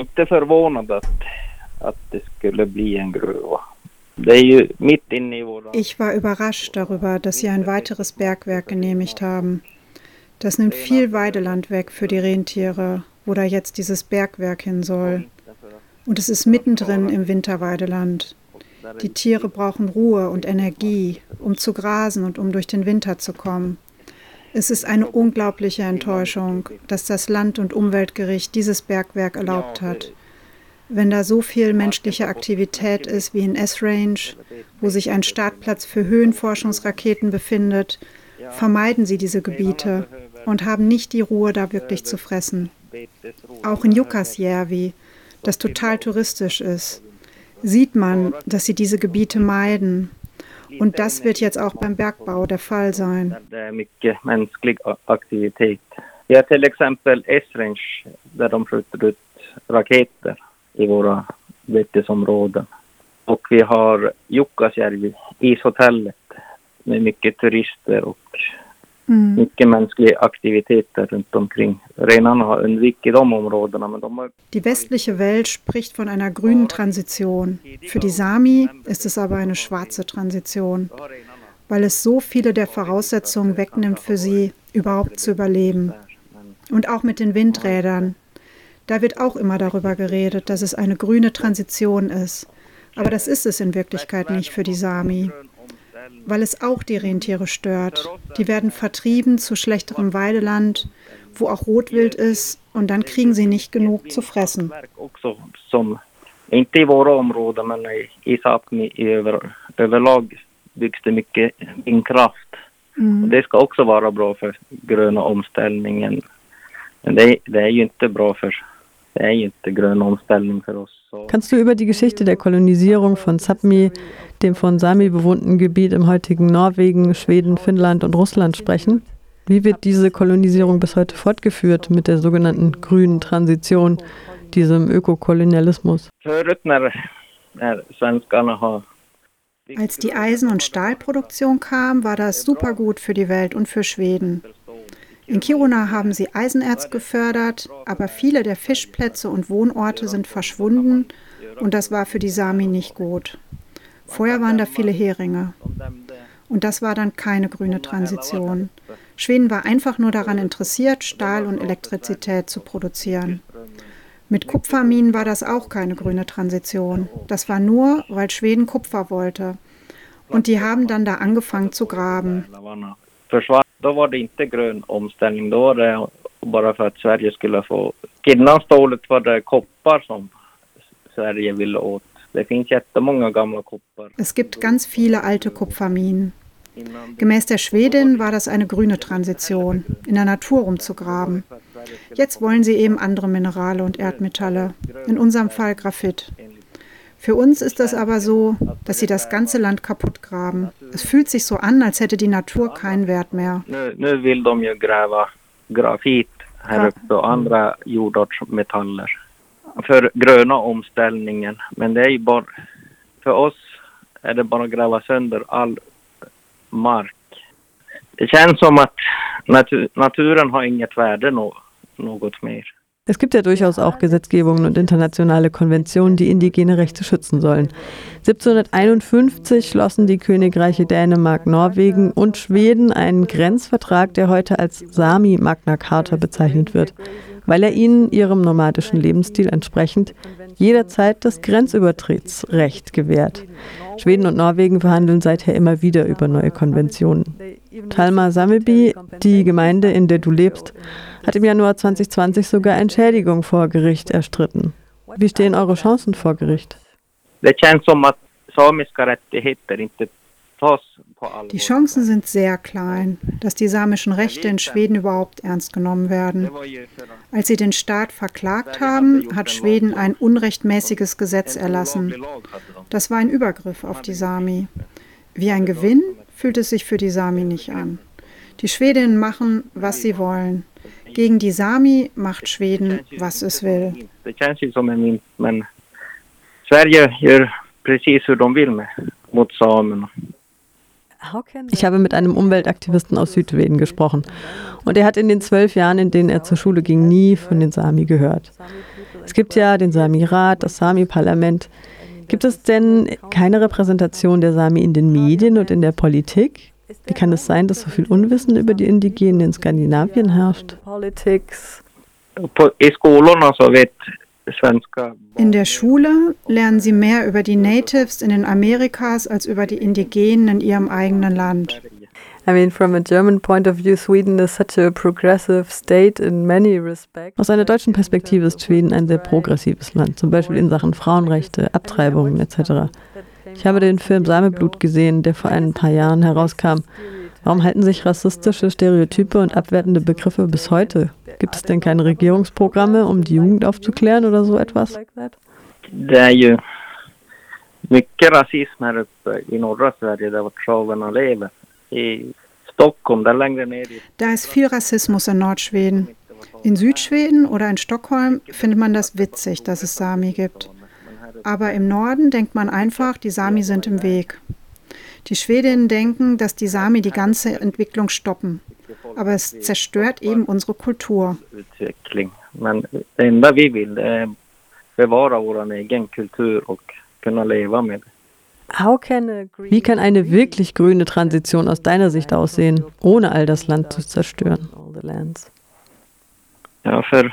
inte förvånad att, att det skulle bli en gruva. Ich war überrascht darüber, dass sie ein weiteres Bergwerk genehmigt haben. Das nimmt viel Weideland weg für die Rentiere, wo da jetzt dieses Bergwerk hin soll. Und es ist mittendrin im Winterweideland. Die Tiere brauchen Ruhe und Energie, um zu grasen und um durch den Winter zu kommen. Es ist eine unglaubliche Enttäuschung, dass das Land- und Umweltgericht dieses Bergwerk erlaubt hat. Wenn da so viel menschliche Aktivität ist wie in S-Range, wo sich ein Startplatz für Höhenforschungsraketen befindet, vermeiden sie diese Gebiete und haben nicht die Ruhe, da wirklich zu fressen. Auch in Jukkasjärvi, das total touristisch ist, sieht man, dass sie diese Gebiete meiden. Und das wird jetzt auch beim Bergbau der Fall sein. Det är mycket mänsklig a- aktivitet. Vi har till exempel S-range där de skjuter ut raketer i våra betesområden. Och vi har Jukkasjärvi, ishotellet med mycket turister och Mm. mycket mänsklig aktivitet där runt omkring. Renarna har undvikit de områdena men de har Die westliche Welt spricht von einer grünen Transition. Für die Sami ist es aber eine schwarze Transition, weil es so viele der Voraussetzungen wegnimmt für sie, überhaupt zu überleben. Und auch mit den Windrädern. Da wird auch immer darüber geredet, dass es eine grüne Transition ist. Aber das ist es in Wirklichkeit nicht für die Sami, weil es auch die Rentiere stört. Die werden vertrieben zu schlechterem Weideland, wo auch Rotwild ist, und dann kriegen sie nicht genug zu fressen. inte i våra områden men i, Sápmi överlag byggs det mycket vindkraft. Och det ska också vara bra för gröna omställningen. Men det, det är ju inte bra för, Kannst du über die Geschichte der Kolonisierung von Sápmi, dem von Sami bewohnten Gebiet im heutigen Norwegen, Schweden, Finnland und Russland sprechen? Wie wird diese Kolonisierung bis heute fortgeführt mit der sogenannten grünen Transition, diesem Ökokolonialismus? Als die Eisen- und Stahlproduktion kam, war das super gut für die Welt und für Schweden. In Kiruna haben sie Eisenerz gefördert, aber viele der Fischplätze und Wohnorte sind verschwunden und das war für die Sami nicht gut. Vorher waren da viele Heringe und das war dann keine grüne Transition. Schweden war einfach nur daran interessiert, Stahl und Elektrizität zu produzieren. Mit Kupferminen war das auch keine grüne Transition. Das war nur, weil Schweden Kupfer wollte. Und die haben dann da angefangen zu graben. Försvann. Då var det inte grön omställning. Då var det bara för att Sverige skulle få... Innan stålet var det koppar som Sverige ville åt. Det finns jättemånga gamla koppar. Es gibt ganz viele alte Kupferminen. Gemäß der Schwedin war das eine grüne Transition, in der Natur rumzugraben. Jetzt wollen sie eben andere Minerale und Erdmetalle, in unserem Fall Graphit. Für uns ist das aber so, dass sie das ganze Land kaputt graben. Es fühlt sich so an, als hätte die Natur keinen Wert mehr. Nu, nu vill de ju gräva grafit här uppe och andra jordartsmetaller för gröna omställningen. Men det är ju bara... För oss är det bara att gräva sönder all mark. Det känns som att natur, naturen har inget värde nå, något mer. Es gibt ja durchaus auch Gesetzgebungen und internationale Konventionen, die indigene Rechte schützen sollen. 1751 schlossen die Königreiche Dänemark, Norwegen und Schweden einen Grenzvertrag, der heute als Sami Magna Carta bezeichnet wird, weil er ihnen ihrem nomadischen Lebensstil entsprechend jederzeit das Grenzübertrittsrecht gewährt. Schweden und Norwegen verhandeln seither immer wieder über neue Konventionen. Talma Sameby, die Gemeinde, in der du lebst, hat im Januar 2020 sogar Entschädigung vor Gericht erstritten. Wie stehen eure Chancen vor Gericht? Det känns som att samiska rättigheter inte tas. Die Chancen sind sehr klein, dass die samischen Rechte in Schweden überhaupt ernst genommen werden. Als sie den Staat verklagt haben, hat Schweden ein unrechtmäßiges Gesetz erlassen. Das war ein Übergriff auf die Sami. Wie ein Gewinn fühlt es sich für die Sami nicht an. Die Schwedinnen machen, was sie wollen. Gegen die Sami macht Schweden, was es will. Sverige gör precis hur de vill mot samerna. Ich habe mit einem Umweltaktivisten aus Südschweden gesprochen und er hat in den zwölf Jahren, in denen er zur Schule ging, nie von den Sami gehört. Es gibt ja den Sami-Rat, das Sami-Parlament. Gibt es denn keine Repräsentation der Sami in den Medien und in der Politik? Wie kann es sein, dass so viel Unwissen über die Indigenen in Skandinavien herrscht? In der Schule lernen sie mehr über die Natives in den Amerikas als über die Indigenen in ihrem eigenen Land. I mean, from a German point of view, Sweden is such a progressive state in many respects. Aus einer deutschen Perspektive ist Schweden ein sehr progressives Land, zum Beispiel in Sachen Frauenrechte, Abtreibungen etc. Ich habe den Film Sameblut gesehen, der vor ein paar Jahren herauskam. Warum halten sich rassistische Stereotype und abwertende Begriffe bis heute? Gibt es denn keine Regierungsprogramme, um die Jugend aufzuklären oder so etwas? Det är ju mycket rasism här uppe i norra Sverige där vart traverna lever. I Stockholm, där längre ner i... Da ist viel Rassismus in Nordschweden. In Südschweden oder in Stockholm findet man das witzig, dass es Sami gibt. Aber im Norden denkt man einfach, die Sami sind im Weg. Die Schwedinnen denken, dass die Sami die ganze Entwicklung stoppen. Aber es zerstört eben unsere Kultur. Men det enda vi vill är bevara vår egen kultur och kunna leva med det. Wie kann eine wirklich grüne Transition aus deiner Sicht aussehen, ohne all das Land zu zerstören? Ja, für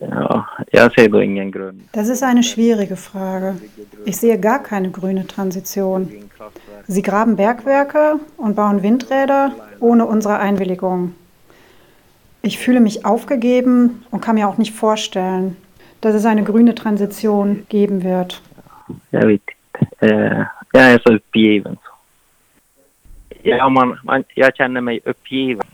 ja, jag ser då ingen. Das ist eine schwierige Frage. Ich sehe gar keine grüne Transition. Sie graben Bergwerke und bauen Windräder ohne unsere Einwilligung. Ich fühle mich aufgegeben und kann mir auch nicht vorstellen, dass es eine grüne Transition geben wird. Jag vet inte. Eh, jag är så uppgiven. Ja, man, man, jag känner mig uppgiven.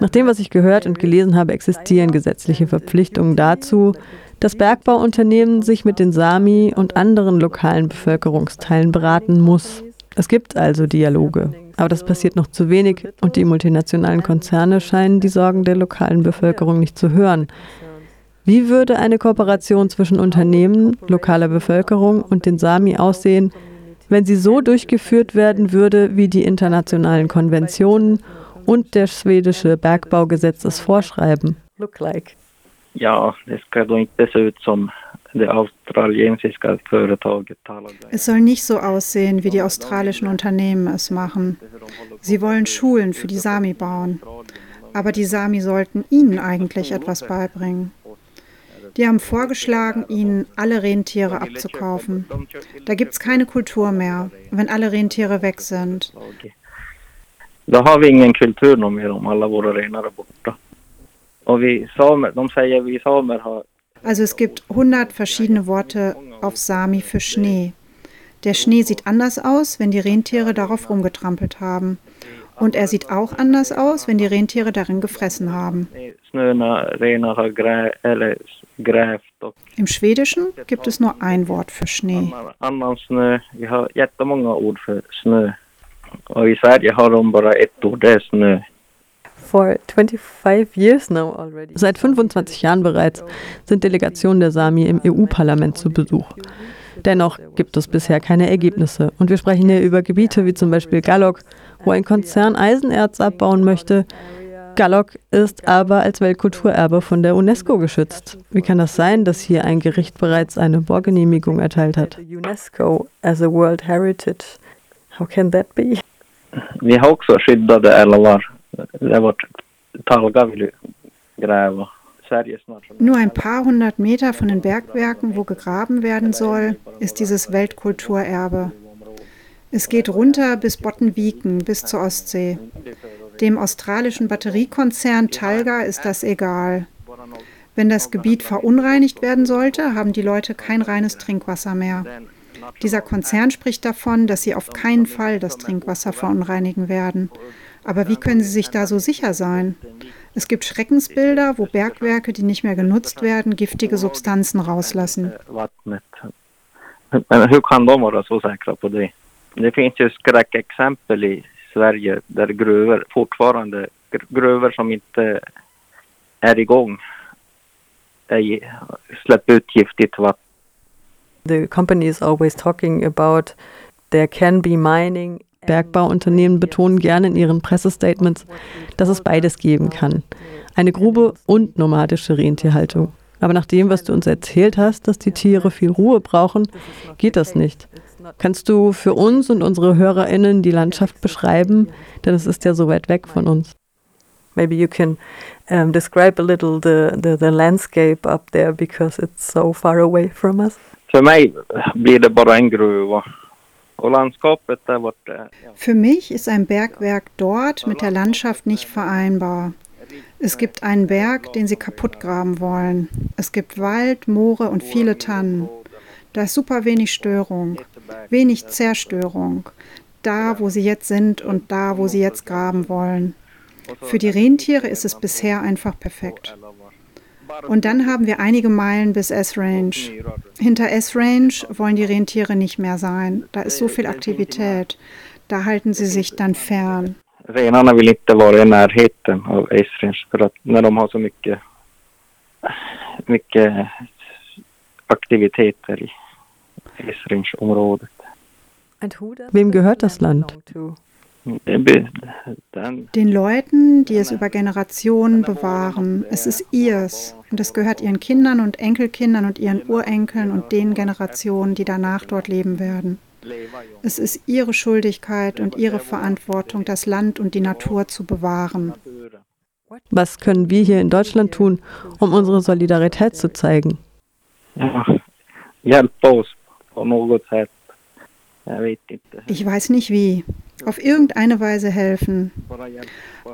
Nach dem, was ich gehört und gelesen habe, existieren gesetzliche Verpflichtungen dazu, dass Bergbauunternehmen sich mit den Sami und anderen lokalen Bevölkerungsteilen beraten muss. Es gibt also Dialoge, aber das passiert noch zu wenig und die multinationalen Konzerne scheinen die Sorgen der lokalen Bevölkerung nicht zu hören. Wie würde eine Kooperation zwischen Unternehmen, lokaler Bevölkerung und den Sami aussehen, wenn sie so durchgeführt werden würde, wie die internationalen Konventionen und der schwedische Bergbaugesetz es vorschreiben? Ja, ut som det australiensiska företaget Es soll nicht so aussehen, wie die australischen Unternehmen es machen. Sie wollen Schulen für die Sami bauen. Aber die Sami sollten ihnen eigentlich etwas beibringen. Die haben vorgeschlagen, ihnen alle Rentiere abzukaufen. Da gibt es keine Kultur mehr, wenn alle Rentiere weg sind. Då har vi ingen kultur mer om alla våra renar är borta. Och vi samer, de säger vi samer har also es gibt 100 verschiedene Worte auf Sami für Schnee. Der Schnee sieht anders aus, wenn die Rentiere darauf rumgetrampelt haben. Und er sieht auch anders aus, wenn die Rentiere darin gefressen haben. Im Schwedischen gibt es nur ein Wort für Schnee. Och i Sverige har de bara ett ord, det är snö. For 25 years now already. Seit 25 Jahren bereits sind Delegationen der Sami im EU-Parlament zu Besuch. Dennoch gibt es bisher keine Ergebnisse. Und wir sprechen hier über Gebiete wie zum Beispiel Gallok, wo ein Konzern Eisenerz abbauen möchte. Gallok ist aber als Weltkulturerbe von der UNESCO geschützt. Wie kann das sein, dass hier ein Gericht bereits eine Bohrgenehmigung erteilt hat? UNESCO as a World Heritage How can that be? Vi har också skyddade älvar. Det var Talga vill gräva. Nur ein paar hundert Meter von den Bergwerken, wo gegraben werden soll, ist dieses Weltkulturerbe. Es geht runter bis Bottenviken, bis zur Ostsee. Dem australischen Batteriekonzern Talga ist das egal. Wenn das Gebiet verunreinigt werden sollte, haben die Leute kein reines Trinkwasser mehr. Dieser Konzern spricht davon, dass sie auf keinen Fall das Trinkwasser verunreinigen werden. Aber wie können sie sich da so sicher sein? Es gibt Schreckensbilder, wo Bergwerke, die nicht mehr genutzt werden, giftige Substanzen rauslassen. Men hur kan de vara så säkra på det? Det finns ju skräckexempel i Sverige där gruvor fortfarande, gruvor som inte är igång, släpper The company is always talking about there can be mining. Bergbauunternehmen betonen gerne in ihren Pressestatements, dass es beides geben kann. Eine Grube und nomadische Rentierhaltung. Aber nach dem, was du uns erzählt hast, dass die Tiere viel Ruhe brauchen, geht das nicht. Kannst du für uns und unsere HörerInnen die Landschaft beschreiben? Denn es ist ja so weit weg von uns. Maybe you can um, describe a little the, the, the landscape up there because it's so far away from us. För mig blir det bara en gruva. Für mich ist ein Bergwerk dort mit der Landschaft nicht vereinbar. Es gibt einen Berg, den sie kaputt graben wollen. Es gibt Wald, Moore und viele Tannen. Da ist super wenig Störung, wenig Zerstörung. Da, wo sie jetzt sind und da, wo sie jetzt graben wollen. Für die Rentiere ist es bisher einfach perfekt. Und dann haben wir einige Meilen bis S-Range. Hinter S-Range wollen die Rentiere nicht mehr sein. Da ist so viel Aktivität. Da halten sie sich dann fern. Renarna vill inte vara i närheten av S-Range för att när de har så mycket, mycket aktiviteter i S-Range-området. Wem gehört das Land? Den Leuten, die es über Generationen bewahren. Es ist ihrs und es gehört ihren Kindern und Enkelkindern und ihren Urenkeln und den Generationen, die danach dort leben werden. Es ist ihre Schuldigkeit und ihre Verantwortung, das Land und die Natur zu bewahren. Was können wir hier in Deutschland tun, um unsere Solidarität zu zeigen? Ich weiß nicht wie. Auf irgendeine Weise helfen.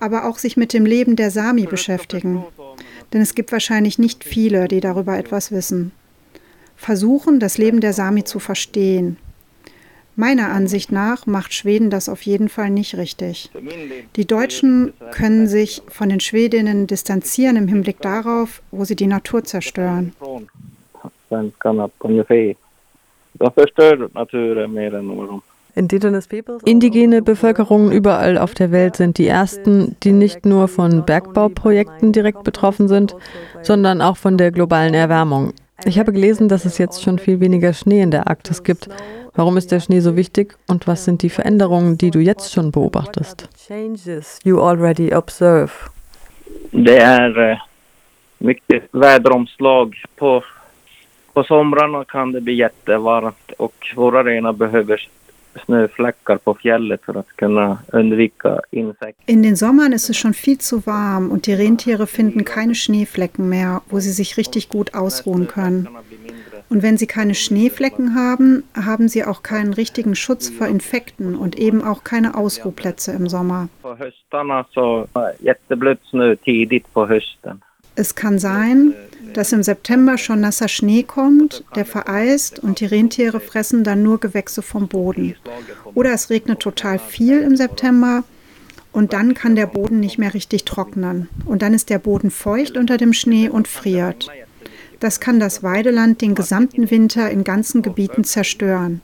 Aber auch sich mit dem Leben der Sami beschäftigen. Denn es gibt wahrscheinlich nicht viele, die darüber etwas wissen. Versuchen, das Leben der Sami zu verstehen. Meiner Ansicht nach macht Schweden das auf jeden Fall nicht richtig. Die Deutschen können sich von den Schwedinnen distanzieren im Hinblick darauf, wo sie die Natur zerstören. De förstör naturen mer än någon. Indigene Bevölkerungen überall auf der Welt sind die ersten, die nicht nur von Bergbauprojekten direkt betroffen sind, sondern auch von der globalen Erwärmung. Ich habe gelesen, dass es jetzt schon viel weniger Schnee in der Arktis gibt. Warum ist der Schnee so wichtig und was sind die Veränderungen, die du jetzt schon beobachtest? Det är eh, mycket väderomslag på På somrarna kan det bli jättevarmt och våra renar behöver Snöfleckar på fjället för att kunna undvika Insekten. In den Sommern ist es schon viel zu warm und die Rentiere finden keine Schneeflecken mehr, wo sie sich richtig gut ausruhen können. Und wenn sie keine Schneeflecken haben, haben sie auch keinen richtigen Schutz vor Infekten und eben auch keine Ausruhplätze im Sommer. På höstarna så jätteblöt snö tidigt på hösten. Es kann sein, dass im September schon nasser Schnee kommt, der vereist und die Rentiere fressen dann nur Gewächse vom Boden. Oder es regnet total viel im September und dann kann der Boden nicht mehr richtig trocknen. Und dann ist der Boden feucht unter dem Schnee und friert. Das kann das Weideland den gesamten Winter in ganzen Gebieten zerstören.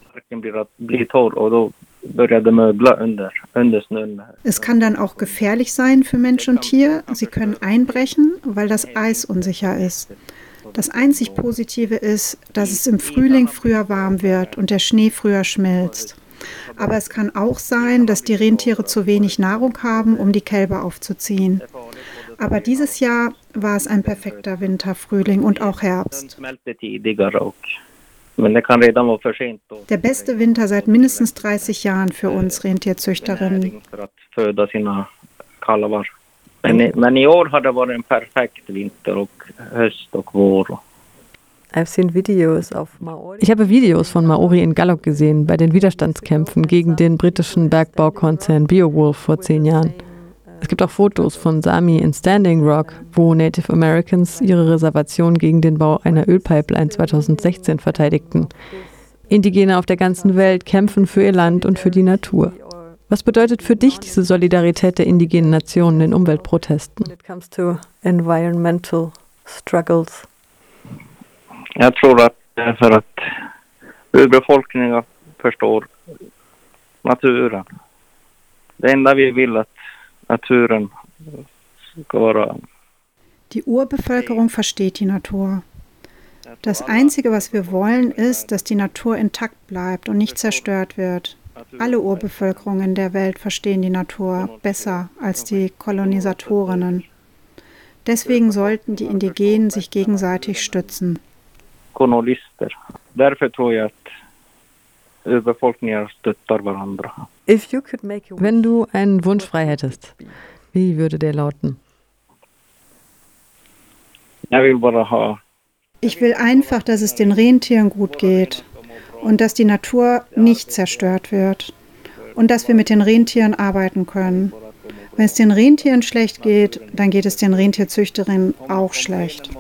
Es kann dann auch gefährlich sein für Mensch und Tier. Sie können einbrechen, weil das Eis unsicher ist. Das einzig Positive ist, dass es im Frühling früher warm wird und der Schnee früher schmilzt. Aber es kann auch sein, dass die Rentiere zu wenig Nahrung haben, um die Kälber aufzuziehen. Aber dieses Jahr war es ein perfekter Winter, Frühling und auch Herbst. Der beste Winter seit mindestens 30 Jahren für uns Rentierzüchterinnen. Ich habe Videos von Maori in Gallup gesehen bei den Widerstandskämpfen gegen den britischen Bergbaukonzern Beowulf vor zehn Jahren. Es gibt auch Fotos von Sami in Standing Rock, wo Native Americans ihre Reservation gegen den Bau einer Ölpipeline 2016 verteidigten. Indigene auf der ganzen Welt kämpfen für ihr Land und für die Natur. Was bedeutet für dich diese Solidarität der indigenen Nationen in Umweltprotesten? environmental struggles. Jag tror att för att urbefolkningen förstår naturen. Det enda vi vill att naturen Die Urbevölkerung versteht die Natur. Das Einzige, was wir wollen, ist, dass die Natur intakt bleibt und nicht zerstört wird. Alle Urbevölkerungen der Welt verstehen die Natur besser als die Kolonisatorinnen. Deswegen sollten die Indigenen sich gegenseitig stützen. Stöttar varandra. Wenn du einen Wunsch frei hättest, wie würde der lauten? Ich will einfach, dass es den Rentieren gut geht und dass die Natur nicht zerstört wird und dass wir mit den Rentieren arbeiten können. Wenn es den Rentieren schlecht geht, dann geht es den Rentierzüchterinnen auch schlecht.